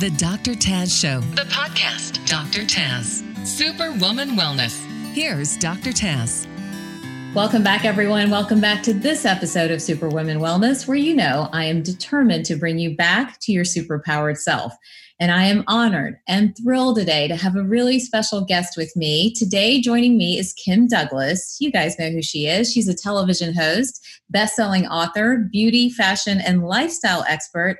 The Dr. Taz Show, the podcast. Dr. Taz, Superwoman Wellness. Here's Dr. Taz. Welcome back, everyone. Welcome back to this episode of Superwoman Wellness, where you know I am determined to bring you back to your superpowered self. And I am honored and thrilled today to have a really special guest with me. Today, joining me is Kym Douglas. You guys know who she is. She's a television host, best selling author, beauty, fashion, and lifestyle expert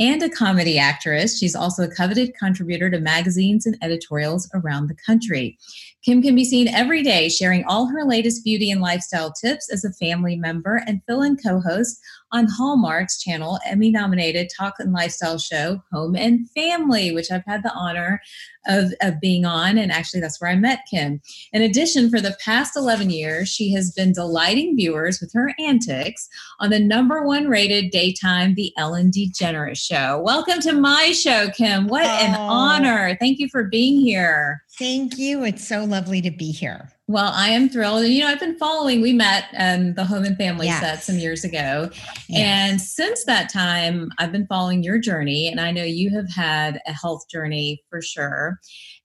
and a comedy actress. She's also a coveted contributor to magazines and editorials around the country. Kym can be seen every day sharing all her latest beauty and lifestyle tips as a family member and fill in co host on Hallmark's channel, Emmy nominated talk and lifestyle show, Home and Family, which I've had the honor of, of being on. And actually, that's where I met Kym. In addition, for the past 11 years, she has been delighting viewers with her antics on the number one rated daytime, The Ellen DeGeneres Show. Welcome to my show, Kim. What oh. an honor. Thank you for being here. Thank you. It's so lovely to be here. Well, I am thrilled. And, you know, I've been following, we met um, the Home and Family yes. set some years ago. Yes. And since that time, I've been following your journey. And I know you have had a health journey for sure.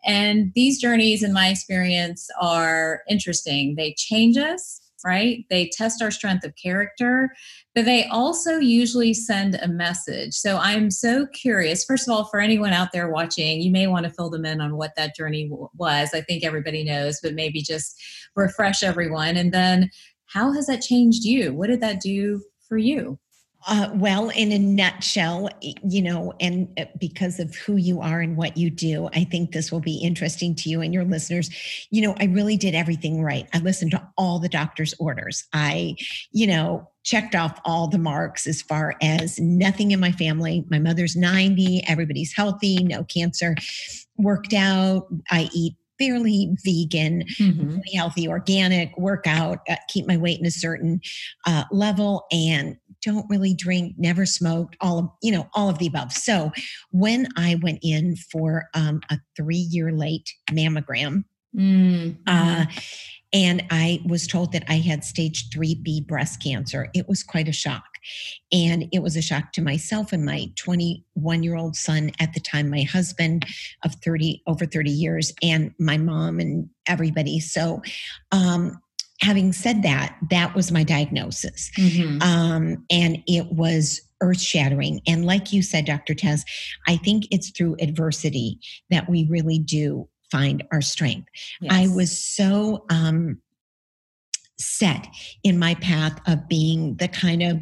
And these journeys, in my experience, are interesting. They change us, right? They test our strength of character, but they also usually send a message. So I'm so curious. First of all, for anyone out there watching, you may want to fill them in on what that journey w- was. I think everybody knows, but maybe just refresh everyone. And then how has that changed you? What did that do for you? Uh, well, in a nutshell, you know, and uh, because of who you are and what you do, I think this will be interesting to you and your listeners. You know, I really did everything right. I listened to all the doctor's orders. I, you know, checked off all the marks as far as nothing in my family. My mother's 90, everybody's healthy, no cancer, worked out. I eat fairly vegan, mm-hmm. really healthy, organic, workout, uh, keep my weight in a certain uh, level, and don't really drink, never smoked, all of, you know, all of the above. So when I went in for um, a three year late mammogram, mm-hmm. uh, and I was told that I had stage 3B breast cancer. It was quite a shock. And it was a shock to myself and my 21 year old son at the time, my husband of 30, over 30 years, and my mom and everybody. So, um, having said that, that was my diagnosis. Mm-hmm. Um, and it was earth shattering. And like you said, Dr. Taz, I think it's through adversity that we really do find our strength. Yes. I was so um, set in my path of being the kind of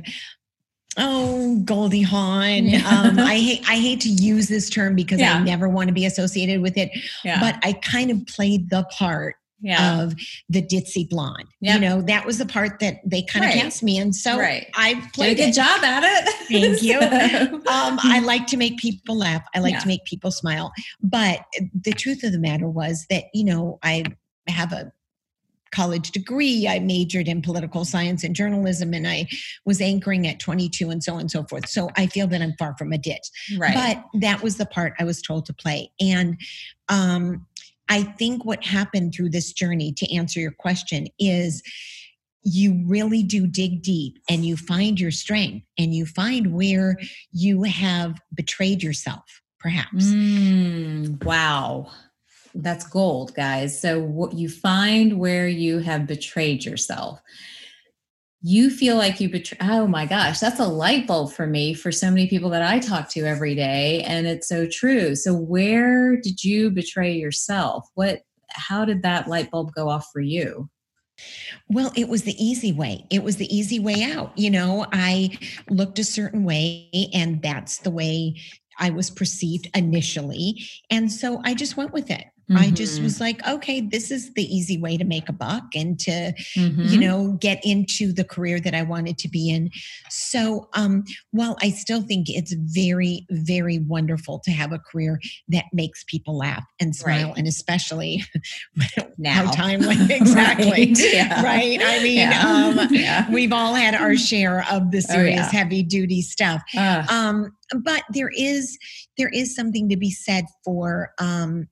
oh goldie hawn um, i hate i hate to use this term because yeah. i never want to be associated with it yeah. but i kind of played the part yeah. of the ditzy blonde. Yep. You know, that was the part that they kind right. of cast me in. So right. I played Did a good it. job at it. Thank you. um, I like to make people laugh. I like yeah. to make people smile. But the truth of the matter was that, you know, I have a college degree. I majored in political science and journalism, and I was anchoring at 22 and so on and so forth. So I feel that I'm far from a ditch. Right. But that was the part I was told to play. And um, I think what happened through this journey, to answer your question, is you really do dig deep and you find your strength and you find where you have betrayed yourself, perhaps. Mm, wow. That's gold, guys. So, what you find where you have betrayed yourself you feel like you betray oh my gosh that's a light bulb for me for so many people that i talk to every day and it's so true so where did you betray yourself what how did that light bulb go off for you well, it was the easy way. It was the easy way out. You know, I looked a certain way, and that's the way I was perceived initially. And so I just went with it. Mm-hmm. I just mm-hmm. was like, okay, this is the easy way to make a buck and to, mm-hmm. you know, get into the career that I wanted to be in. So, um, while I still think it's very, very wonderful to have a career that makes people laugh and smile, right. and especially now, time timely, exactly, right. Yeah. right? I mean, yeah. Um, yeah. we've all had our share of the oh, serious, oh, heavy duty stuff. Uh. Um, but there is there is something to be said for um,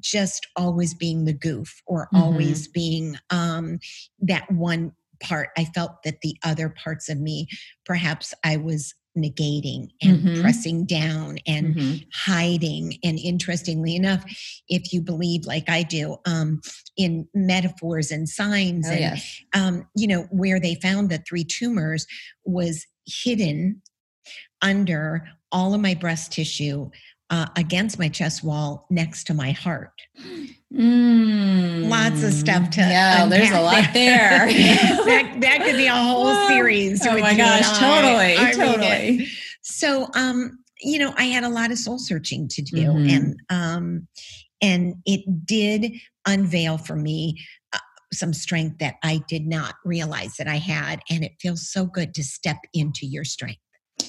just always being the goof or mm-hmm. always being um, that one part. I felt that the other parts of me, perhaps I was negating and mm-hmm. pressing down and mm-hmm. hiding. And interestingly enough, if you believe, like I do, um, in metaphors and signs, oh, and yes. um, you know, where they found the three tumors was hidden under all of my breast tissue uh, against my chest wall next to my heart. Mm. Lots of stuff to yeah. There's a lot there. that, that could be a whole series. Oh my gosh! Totally, I, I totally. So, um, you know, I had a lot of soul searching to do, mm-hmm. and um, and it did unveil for me uh, some strength that I did not realize that I had, and it feels so good to step into your strength.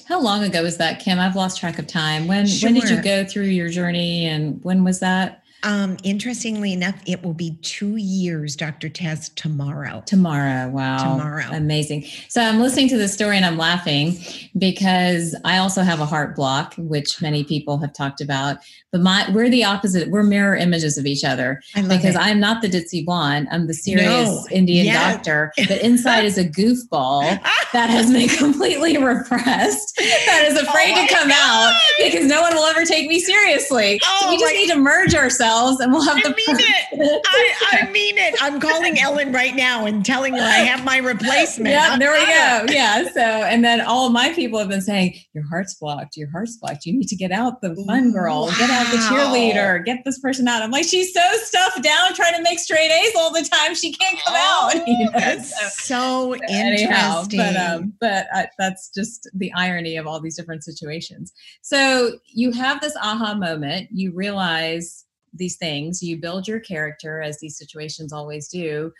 How long ago was that, Kym? I've lost track of time. When sure. when did you go through your journey and when was that? Um, interestingly enough, it will be two years, Dr. Taz, tomorrow. Tomorrow. Wow. Tomorrow. Amazing. So I'm listening to the story and I'm laughing because I also have a heart block, which many people have talked about. But my we're the opposite. We're mirror images of each other. because it. I'm not the ditzy blonde. I'm the serious no. Indian yes. doctor. But inside is a goofball that has been completely repressed, that is afraid oh to come God. out because no one will ever take me seriously. Oh so we just need to merge ourselves ourselves and we'll have I the mean it. I, I, mean it. I'm calling Ellen right now and telling her I have my replacement. Yeah, there we go. Yeah. So and then all of my people have been saying, Your heart's blocked, your heart's blocked. You need to get out the fun girl, wow. get out the cheerleader, get this person out. I'm like, she's so stuffed down trying to make straight A's all the time. She can't come oh, out. You know? That's so, so anyhow, interesting. but um, but uh, that's just the irony of all these different situations. So you have this aha moment. You realize these things, you build your character as these situations always do.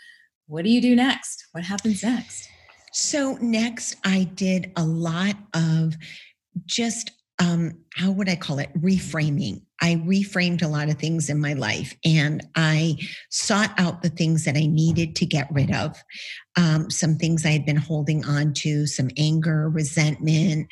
What do you do next? What happens next? So, next, I did a lot of just um, how would I call it? Reframing. I reframed a lot of things in my life and I sought out the things that I needed to get rid of. Um, some things I had been holding on to, some anger, resentment,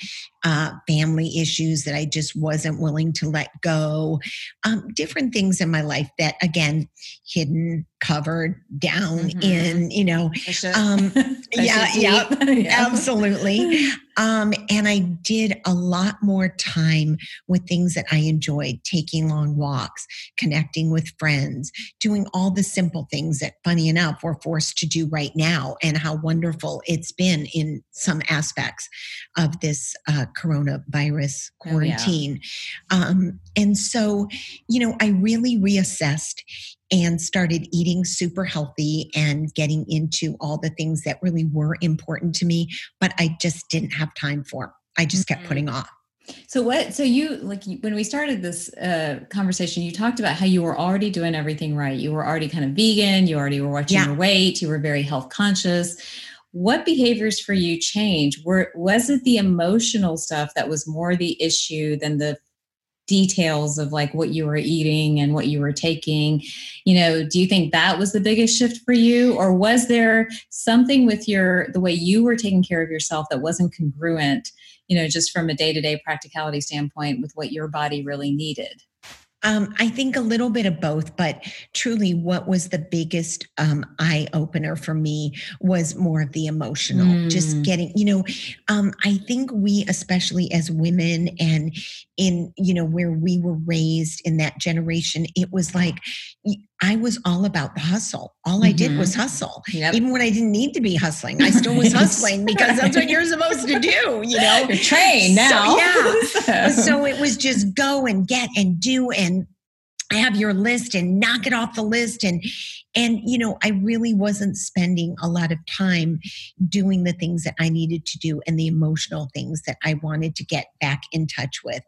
uh, family issues that I just wasn't willing to let go, um, different things in my life that, again, hidden, covered, down mm-hmm. in, you know, um, yeah, yeah, yeah, absolutely. Um, and I did a lot more time with things that I enjoyed taking long walks, connecting with friends, doing all the simple things that, funny enough, we're forced to do right now, and how wonderful it's been in some aspects of this uh, coronavirus quarantine. Oh, yeah. um, and so, you know, I really reassessed and started eating super healthy and getting into all the things that really were important to me, but I just didn't have time for. I just kept mm-hmm. putting off. So what? So you like when we started this uh, conversation, you talked about how you were already doing everything right. You were already kind of vegan. You already were watching yeah. your weight. You were very health conscious. What behaviors for you changed? Were was it the emotional stuff that was more the issue than the details of like what you were eating and what you were taking you know do you think that was the biggest shift for you or was there something with your the way you were taking care of yourself that wasn't congruent you know just from a day-to-day practicality standpoint with what your body really needed um, I think a little bit of both, but truly, what was the biggest um, eye opener for me was more of the emotional, mm. just getting, you know, um, I think we, especially as women and in, you know, where we were raised in that generation, it was like I was all about the hustle. All I did was mm-hmm. hustle. Yep. Even when I didn't need to be hustling, I still was hustling because that's what you're supposed to do, you know? You're trained now. So, yeah. so it was just go and get and do and have your list and knock it off the list and and you know i really wasn't spending a lot of time doing the things that i needed to do and the emotional things that i wanted to get back in touch with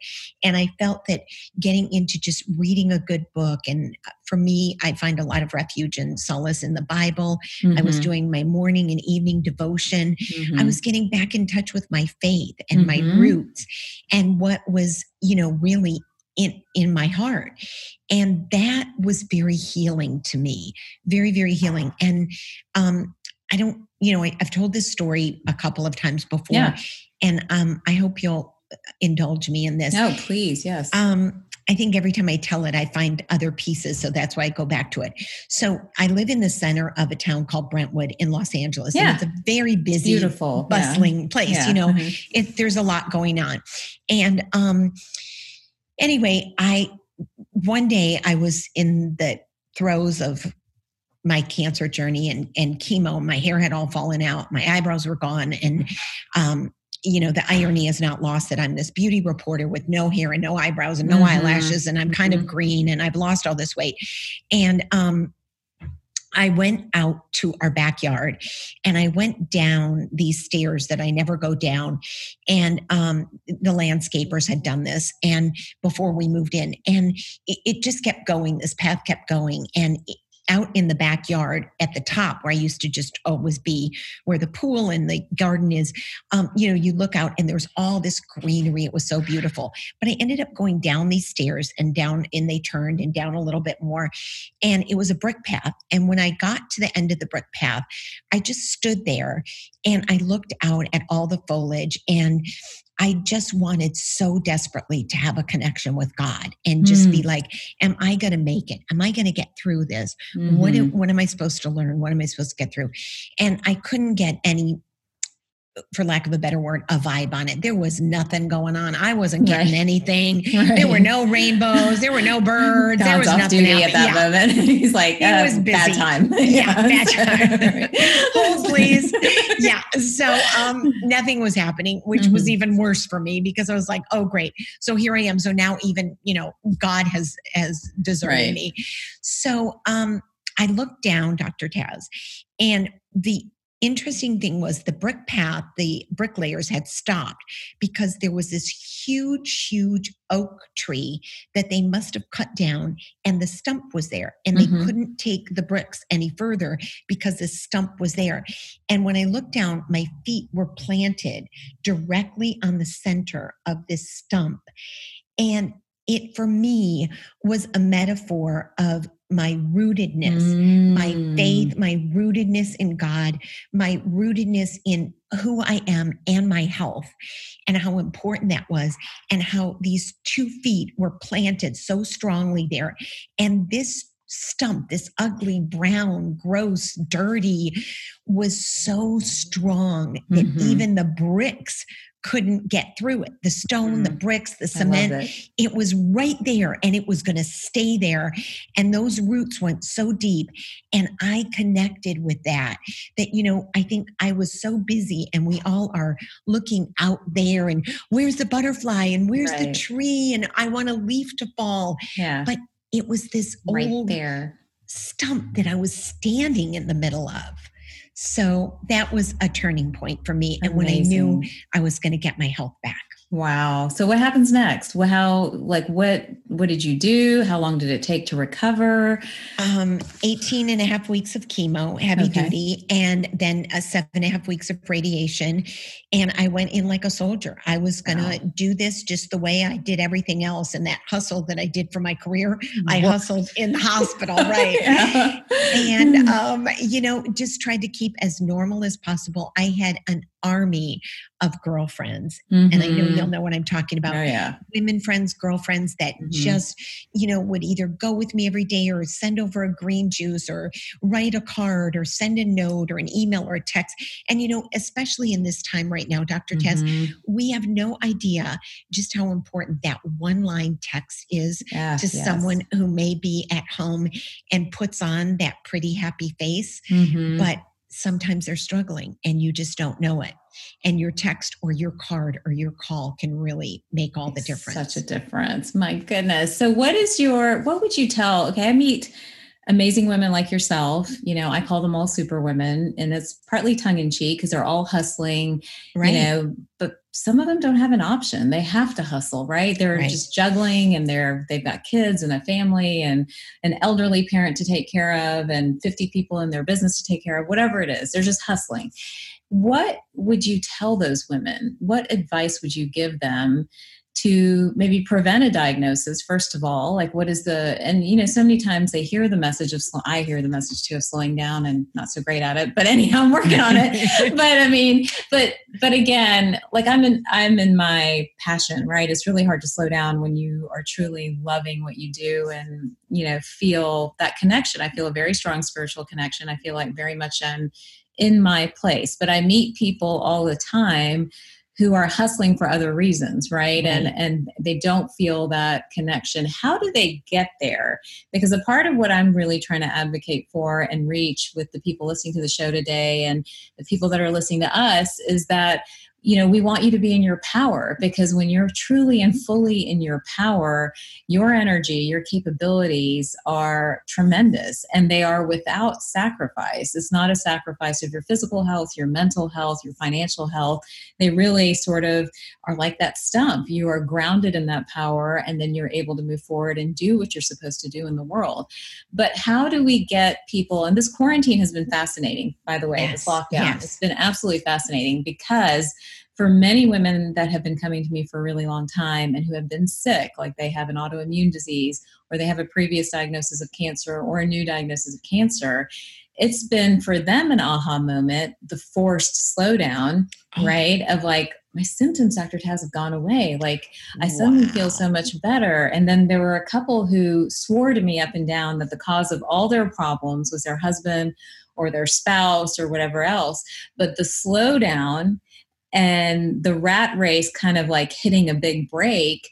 and i felt that getting into just reading a good book and uh, for me i find a lot of refuge and solace in the bible mm-hmm. i was mm-hmm. doing my morning and evening devotion mm-hmm. i was getting back in touch with my faith and mm-hmm. my roots and what was you know really in in my heart and that was very healing to me very very healing and um i don't you know I, have told this story a couple of times before yeah. and um i hope you'll indulge me in this no please yes um I think every time I tell it, I find other pieces. So that's why I go back to it. So I live in the center of a town called Brentwood in Los Angeles. Yeah. And it's a very busy, Beautiful. Yeah. bustling place. Yeah. You know, Mhm. it, there's a lot going on. And um, anyway, I one day I was in the throes of my cancer journey and, and chemo. My hair had all fallen out. My eyebrows were gone. And, um, you know, the irony is not lost that I'm this beauty reporter with no hair and no eyebrows and no Mhm. eyelashes. And I'm kind Mhm. of green and I've lost all this weight. And, um, I went out to our backyard and I went down these stairs that I never go down. And um, the landscapers had done this and before we moved in. And it, it just kept going. This path kept going. And out in the backyard at the top where I used to just always be, where the pool and the garden is, um, you know, you look out and there's all this greenery. It was so beautiful. But I ended up going down these stairs and down, and they turned and down a little bit more. And it was a brick path. And when I got to the end of the brick path, I just stood there and I looked out at all the foliage and I just wanted so desperately to have a connection with God and just be like, Am I going to make it? Am I going to get through this? What, Mhm. what am I supposed to learn? What am I supposed to get through? And I couldn't get any, for lack of a better word, a vibe on it. There was nothing going on. I wasn't getting Right. anything. Right. There were no rainbows. There were no birds. there was nothing at that Yeah. moment. He's like, It uh, was bad time. Yeah, bad time. Hold, please. Yeah. So um, nothing was happening, which was Mhm. even worse for me because I was like, oh great. So here I am. So now even, you know, God has has deserted Right. me. So um I looked down, Dr. Taz, and the interesting thing was the brick path, the bricklayers had stopped because there was this huge, huge oak tree that they must have cut down and the stump was there and they Mhm. couldn't take the bricks any further because the stump was there. And when I looked down, my feet were planted directly on the center of this stump. And it for me was a metaphor of my rootedness my Mm. faith, my rootedness in God, my rootedness in who I am and my health, and how important that was, and how these two feet were planted so strongly there. And this stump, this ugly, brown, gross, dirty, was so strong that Mhm. even the bricks couldn't get through it. The stone, the bricks, the Mm. I love cement, it. it was right there and it was going to stay there and those roots went so deep and i connected with that that you know i think i was so busy and we all are looking out there and where's the butterfly and where's the tree and i want a leaf to fall Yeah. but it was this right old there. stump that i was standing in the middle of. So that was a turning point for me and when i knew i was going to get my health back Wow. So what happens next? Well, how like what what did you do? How long did it take to recover? um 18 and a half weeks of chemo heavy Okay. duty and then a seven and a half weeks of radiation and i went in like a soldier i was gonna Wow. do this just the way i did everything else and that hustle that i did for my career i hustled in the hospital right Yeah. and um, you know just tried to keep as normal as possible i had an army of girlfriends and i know Mhm. you'll know what i'm talking about Oh yeah. women friends, girlfriends that Mhm. just, you know, would either go with me every day or send over a green juice or write a card or send a note or an email or a text. And, you know, especially in this time right now, Dr. Tess, Mhm. we have no idea just how important that one line text is Yeah, to yes. someone who may be at home and puts on that pretty happy face, Mhm. but sometimes they're struggling and you just don't know it. And your text or your card or your call can really make all the difference. Such a difference. My goodness. So what is your what would you tell? Okay, I meet amazing women like yourself. You know, I call them all super women, and it's partly tongue in cheek because they're all hustling, right. you know, but some of them don't have an option. They have to hustle, right? They're Right. just juggling and they're they've got kids and a family and an elderly parent to take care of and 50 people in their business to take care of, whatever it is. They're just hustling. What would you tell those women? What advice would you give them to maybe prevent a diagnosis first of all? Like what is the and you know so many times they hear the message of i hear the message too of slowing down and not so great at it but anyhow i'm working on it. But i mean but but again like i'm in i'm in my passion right? It's really hard to slow down when you are truly loving what you do and you know feel that connection. I feel a very strong spiritual connection. I feel like very much i'm in my place but i meet people all the time who are hustling for other reasons right? right. and and they don't feel that connection. How do they get there? Because a part of what i'm really trying to advocate for and reach with the people listening to the show today and the people that are listening to us is that you know, we want you to be in your power because when you're truly and fully in your power, your energy, your capabilities are tremendous and they are without sacrifice. It's not a sacrifice of your physical health, your mental health, your financial health. They really sort of are like that stump. You are grounded in that power and then you're able to move forward and do what you're supposed to do in the world. But how do we get people, and this quarantine has been fascinating, by the way, yes. this lockdown. Yes. It's been absolutely fascinating because for many women that have been coming to me for a really long time and who have been sick, like they have an autoimmune disease or they have a previous diagnosis of cancer or a new diagnosis of cancer, it's been for them an aha moment, the forced slowdown, oh. right? Of like, my symptoms, Dr. Taz, have gone away. Like, I suddenly wow. feel so much better. And then there were a couple who swore to me up and down that the cause of all their problems was their husband or their spouse or whatever else. But the slowdown and the rat race kind of like hitting a big break,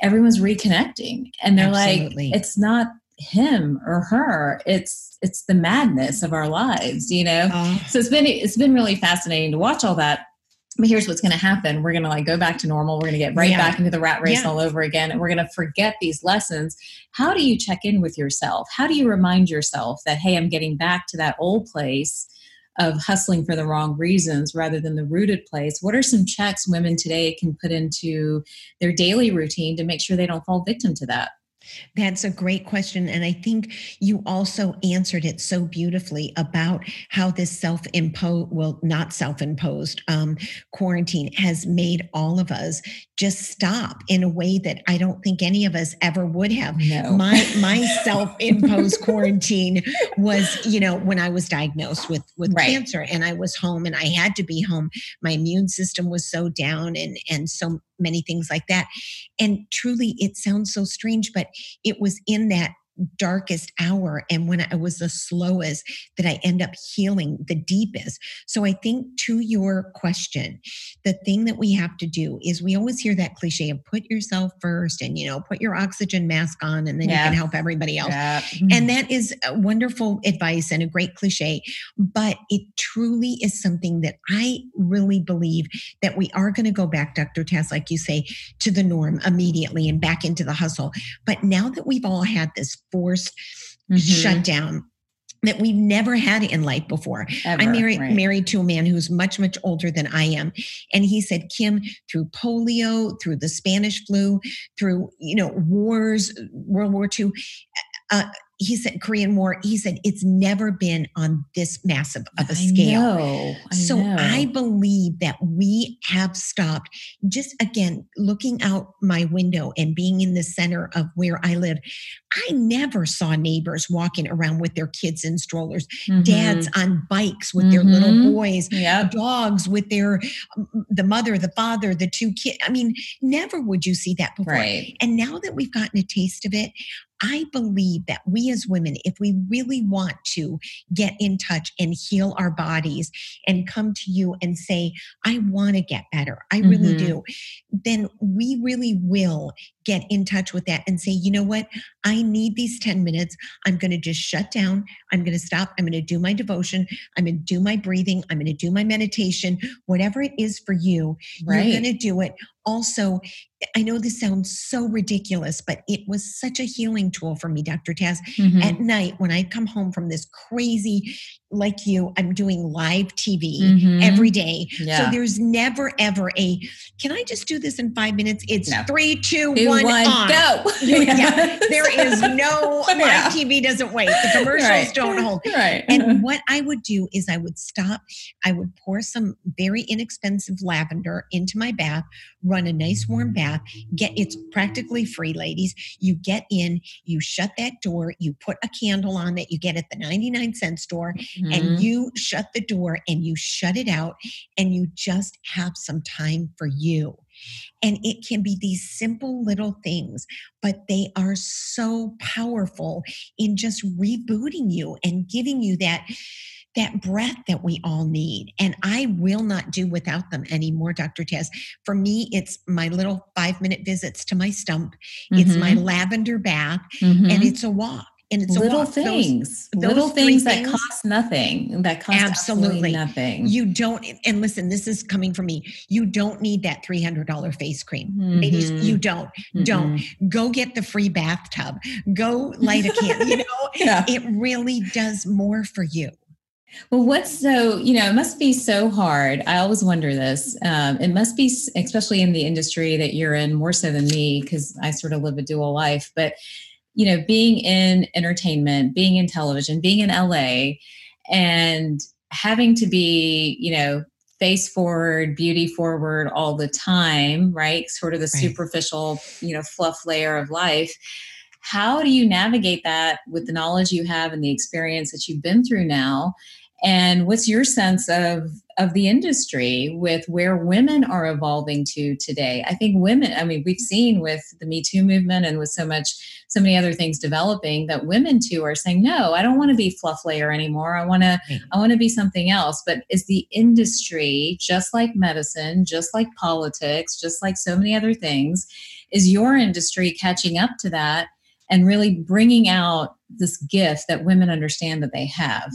everyone's reconnecting. And they're Absolutely. like, it's not him or her it's it's the madness of our lives you know oh. so it's been it's been really fascinating to watch all that but here's what's going to happen we're going to like go back to normal we're going to get right yeah. back into the rat race yeah. all over again and we're going to forget these lessons how do you check in with yourself how do you remind yourself that hey i'm getting back to that old place of hustling for the wrong reasons rather than the rooted place what are some checks women today can put into their daily routine to make sure they don't fall victim to that that's a great question. And I think you also answered it so beautifully about how this self imposed, well, not self imposed um, quarantine has made all of us just stop in a way that I don't think any of us ever would have. No. My, my self imposed quarantine was, you know, when I was diagnosed with, with right. cancer and I was home and I had to be home. My immune system was so down and, and so many things like that. And truly, it sounds so strange, but it was in that darkest hour and when I was the slowest that I end up healing the deepest. So I think to your question, the thing that we have to do is we always hear that cliche of put yourself first and you know put your oxygen mask on and then you can help everybody else. And that is wonderful advice and a great cliche, but it truly is something that I really believe that we are going to go back Dr. Tess, like you say to the norm immediately and back into the hustle. But now that we've all had this forced mm-hmm. shutdown that we've never had in life before. Ever, I'm married right. married to a man who's much much older than I am, and he said, "Kym, through polio, through the Spanish flu, through you know wars, World War II." Uh, he said Korean War, he said it's never been on this massive of a scale. I know, I so know. I believe that we have stopped just again looking out my window and being in the center of where I live. I never saw neighbors walking around with their kids in strollers, mm-hmm. dads on bikes with mm-hmm. their little mm-hmm. boys, yep. dogs with their the mother, the father, the two kids. I mean, never would you see that before. Right. And now that we've gotten a taste of it, I believe that we as women, if we really want to get in touch and heal our bodies and come to you and say, I want to get better, I really mm-hmm. do, then we really will get in touch with that and say, you know what? I need these 10 minutes. I'm going to just shut down. I'm going to stop. I'm going to do my devotion. I'm going to do my breathing. I'm going to do my meditation. Whatever it is for you, right. you're going to do it. Also, I know this sounds so ridiculous, but it was such a healing tool for me, Dr. Taz. Mm-hmm. At night, when I'd come home from this crazy like you, I'm doing live TV mm-hmm. every day. Yeah. So there's never ever a can I just do this in five minutes? It's no. three, two, two one, one, on. go. yeah. There is no live yeah. TV doesn't wait. The commercials right. don't hold. Right. And what I would do is I would stop, I would pour some very inexpensive lavender into my bath, run a nice warm bath, get it's practically free, ladies. You get in, you shut that door, you put a candle on that you get at the 99 cent store mm-hmm. and you shut the door and you shut it out and you just have some time for you. And it can be these simple little things, but they are so powerful in just rebooting you and giving you that that breath that we all need. And I will not do without them anymore, Dr. Taz. For me, it's my little five minute visits to my stump, mm-hmm. it's my mm-hmm. lavender bath, mm-hmm. and it's a walk and it's little things, those, little those things that things, cost nothing, that cost absolutely, absolutely, nothing. You don't, and listen, this is coming from me. You don't need that three hundred dollar face cream, mm-hmm. ladies. You don't. Mm-hmm. Don't go get the free bathtub. Go light a candle. you know, yeah. it really does more for you. Well, what's so, you know, it must be so hard. I always wonder this. Um, it must be, especially in the industry that you're in, more so than me, because I sort of live a dual life. But you know, being in entertainment, being in television, being in LA, and having to be, you know, face forward, beauty forward all the time, right? Sort of the right. superficial, you know, fluff layer of life. How do you navigate that with the knowledge you have and the experience that you've been through now? And what's your sense of of the industry with where women are evolving to today? I think women, I mean, we've seen with the Me Too movement and with so much, so many other things developing that women too are saying, no, I don't want to be fluff layer anymore. I want to, mm-hmm. I want to be something else. But is the industry just like medicine, just like politics, just like so many other things? Is your industry catching up to that and really bringing out this gift that women understand that they have?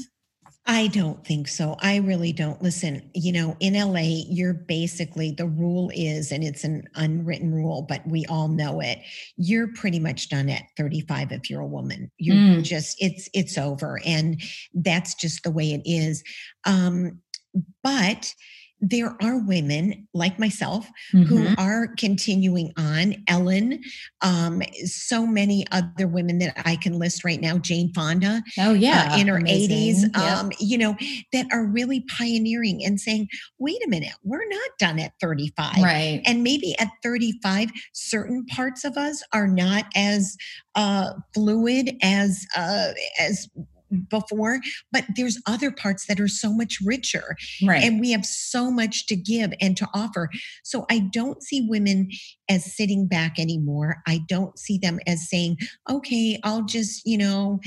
I don't think so. I really don't. Listen, you know, in LA, you're basically the rule is, and it's an unwritten rule, but we all know it. You're pretty much done at 35 if you're a woman. You're mm. just, it's, it's over. And that's just the way it is. Um, but there are women like myself mm-hmm. who are continuing on. Ellen, um, so many other women that I can list right now. Jane Fonda, oh yeah, uh, in her eighties, um, you know, that are really pioneering and saying, "Wait a minute, we're not done at thirty-five, right?" And maybe at thirty-five, certain parts of us are not as uh, fluid as uh, as before, but there's other parts that are so much richer. Right. And we have so much to give and to offer. So I don't see women as sitting back anymore. I don't see them as saying, okay, I'll just, you know,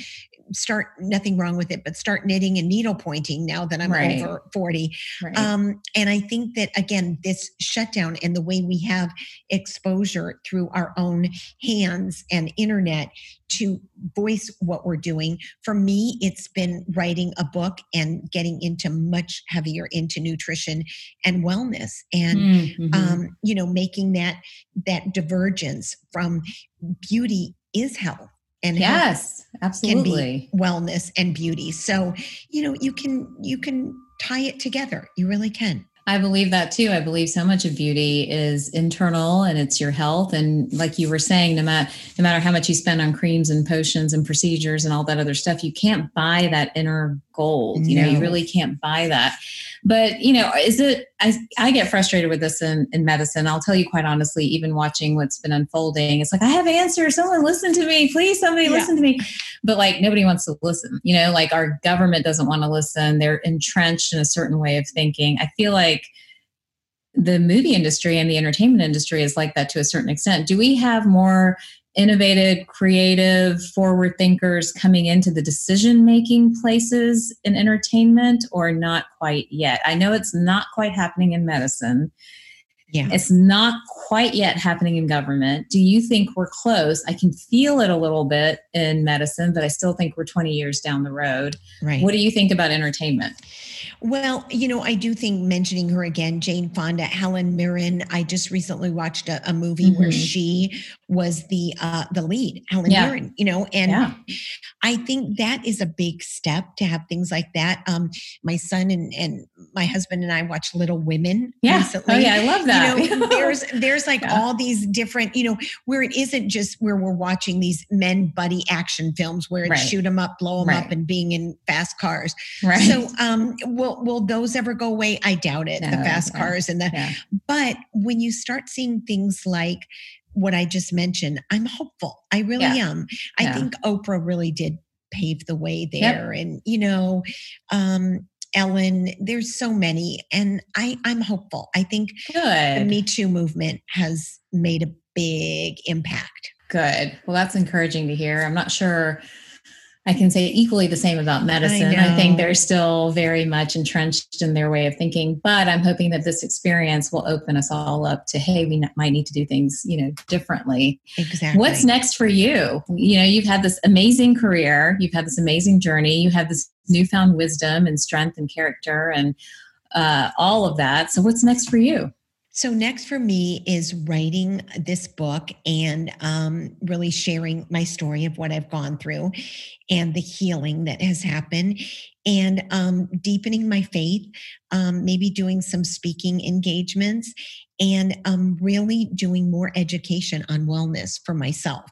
start nothing wrong with it but start knitting and needle pointing now that i'm right. over 40 right. um, and i think that again this shutdown and the way we have exposure through our own hands and internet to voice what we're doing for me it's been writing a book and getting into much heavier into nutrition and wellness and mm-hmm. um, you know making that that divergence from beauty is health and yes absolutely wellness and beauty so you know you can you can tie it together you really can I believe that too. I believe so much of beauty is internal and it's your health. And like you were saying, no matter no matter how much you spend on creams and potions and procedures and all that other stuff, you can't buy that inner gold. You know, you really can't buy that. But you know, is it? I I get frustrated with this in in medicine. I'll tell you quite honestly. Even watching what's been unfolding, it's like I have answers. Someone listen to me, please. Somebody yeah. listen to me. But like nobody wants to listen. You know, like our government doesn't want to listen. They're entrenched in a certain way of thinking. I feel like the movie industry and the entertainment industry is like that to a certain extent. Do we have more innovative, creative, forward thinkers coming into the decision making places in entertainment or not quite yet? I know it's not quite happening in medicine. Yeah. It's not quite yet happening in government. Do you think we're close? I can feel it a little bit in medicine, but I still think we're 20 years down the road. Right. What do you think about entertainment? Well, you know, I do think mentioning her again, Jane Fonda, Helen Mirren. I just recently watched a, a movie mm-hmm. where she was the uh, the lead, Helen yeah. Mirren. You know, and yeah. I think that is a big step to have things like that. Um, my son and and my husband and I watched Little Women yeah. recently. Oh yeah, I love that. You know, there's there's like yeah. all these different, you know, where it isn't just where we're watching these men buddy action films where it's right. shoot them up, blow them right. up, and being in fast cars. Right. So, um, will will those ever go away? I doubt it. No, the fast cars and the. But when you start seeing things like what I just mentioned, I'm hopeful. I really yeah. am. I yeah. think Oprah really did pave the way there, yep. and you know. Um, Ellen, there's so many, and I, I'm hopeful. I think Good. the Me Too movement has made a big impact. Good. Well, that's encouraging to hear. I'm not sure I can say equally the same about medicine. I, I, think they're still very much entrenched in their way of thinking, but I'm hoping that this experience will open us all up to, hey, we might need to do things, you know, differently. Exactly. What's next for you? You know, you've had this amazing career, you've had this amazing journey, you have this newfound wisdom and strength and character and uh, all of that. So, what's next for you? So, next for me is writing this book and um, really sharing my story of what I've gone through and the healing that has happened and um, deepening my faith, um, maybe doing some speaking engagements and um, really doing more education on wellness for myself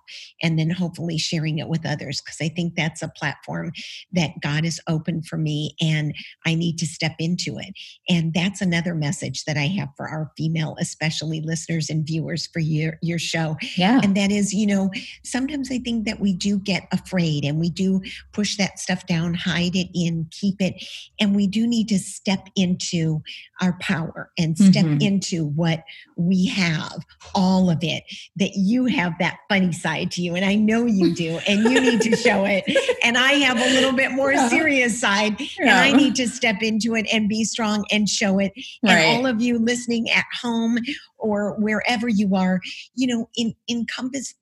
and then hopefully sharing it with others because I think that's a platform that God has opened for me and I need to step into it. And that's another message that I have for our female, especially listeners and viewers for your, your show. Yeah. And that is, you know, sometimes I think that we do get afraid and we do push that stuff down, hide it in, keep it. And we do need to step into our power and step mm-hmm. into what what we have, all of it, that you have that funny side to you. And I know you do, and you need to show it. And I have a little bit more yeah. serious side, yeah. and I need to step into it and be strong and show it. Right. And all of you listening at home or wherever you are, you know, in, encompass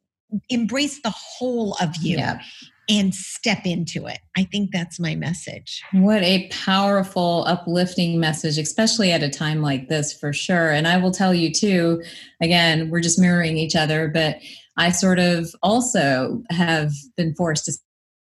embrace the whole of you yeah and step into it. I think that's my message. What a powerful, uplifting message, especially at a time like this, for sure. And I will tell you, too, again, we're just mirroring each other, but I sort of also have been forced to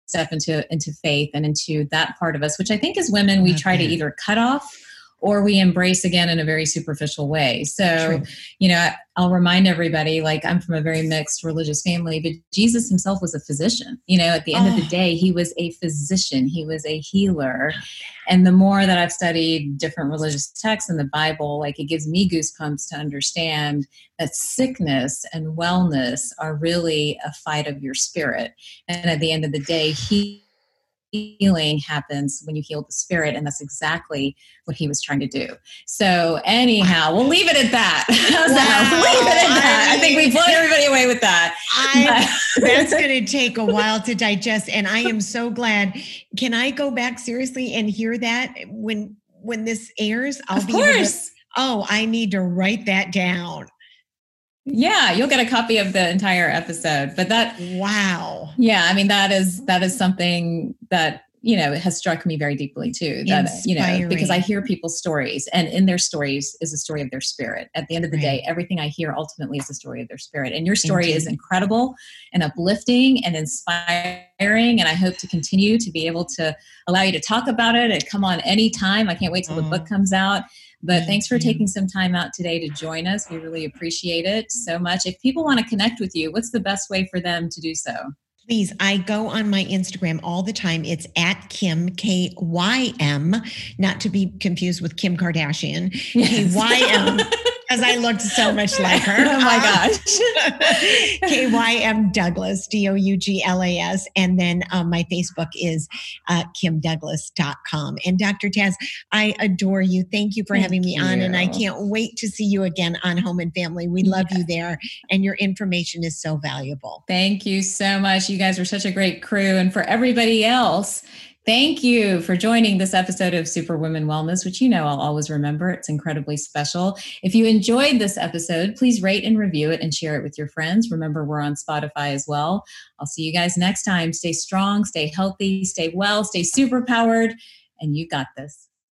step into into faith and into that part of us which i think as women we try to either cut off or we embrace again in a very superficial way. So, True. you know, I'll remind everybody like I'm from a very mixed religious family, but Jesus himself was a physician. You know, at the end oh. of the oh. day, he was a physician, he was a healer. And the more that I've studied different religious texts in the Bible, like it gives me goosebumps to understand that sickness and wellness are really a fight of your spirit. And at the end of the day, he healing happens when you heal the spirit and that's exactly what he was trying to do. So anyhow we'll leave it at that. Wow. leave it at that. I, I think we blown everybody away with that. That's going to take a while to digest and i am so glad. Can i go back seriously and hear that? When when this airs i'll of be course. To, oh i need to write that down yeah, you'll get a copy of the entire episode. But that wow. Yeah, I mean that is that is something that you know has struck me very deeply too that Inspiring. you know because i hear people's stories and in their stories is a story of their spirit at the end of the right. day everything i hear ultimately is a story of their spirit and your story Indeed. is incredible and uplifting and inspiring and i hope to continue to be able to allow you to talk about it and come on anytime i can't wait till the book mm. comes out but thanks for taking some time out today to join us. We really appreciate it so much. If people want to connect with you, what's the best way for them to do so? Please, I go on my Instagram all the time. It's at Kym, K Y M, not to be confused with Kim Kardashian, K Y M. because I looked so much like her. oh my gosh. K Y M Douglas, D O U G L A S. And then um, my Facebook is uh, kymdouglas.com. And Dr. Taz, I adore you. Thank you for Thank having me you. on. And I can't wait to see you again on Home and Family. We love yeah. you there. And your information is so valuable. Thank you so much. You guys are such a great crew. And for everybody else, Thank you for joining this episode of Super Women Wellness, which you know I'll always remember. It's incredibly special. If you enjoyed this episode, please rate and review it and share it with your friends. Remember, we're on Spotify as well. I'll see you guys next time. Stay strong, stay healthy, stay well, stay super powered, and you got this.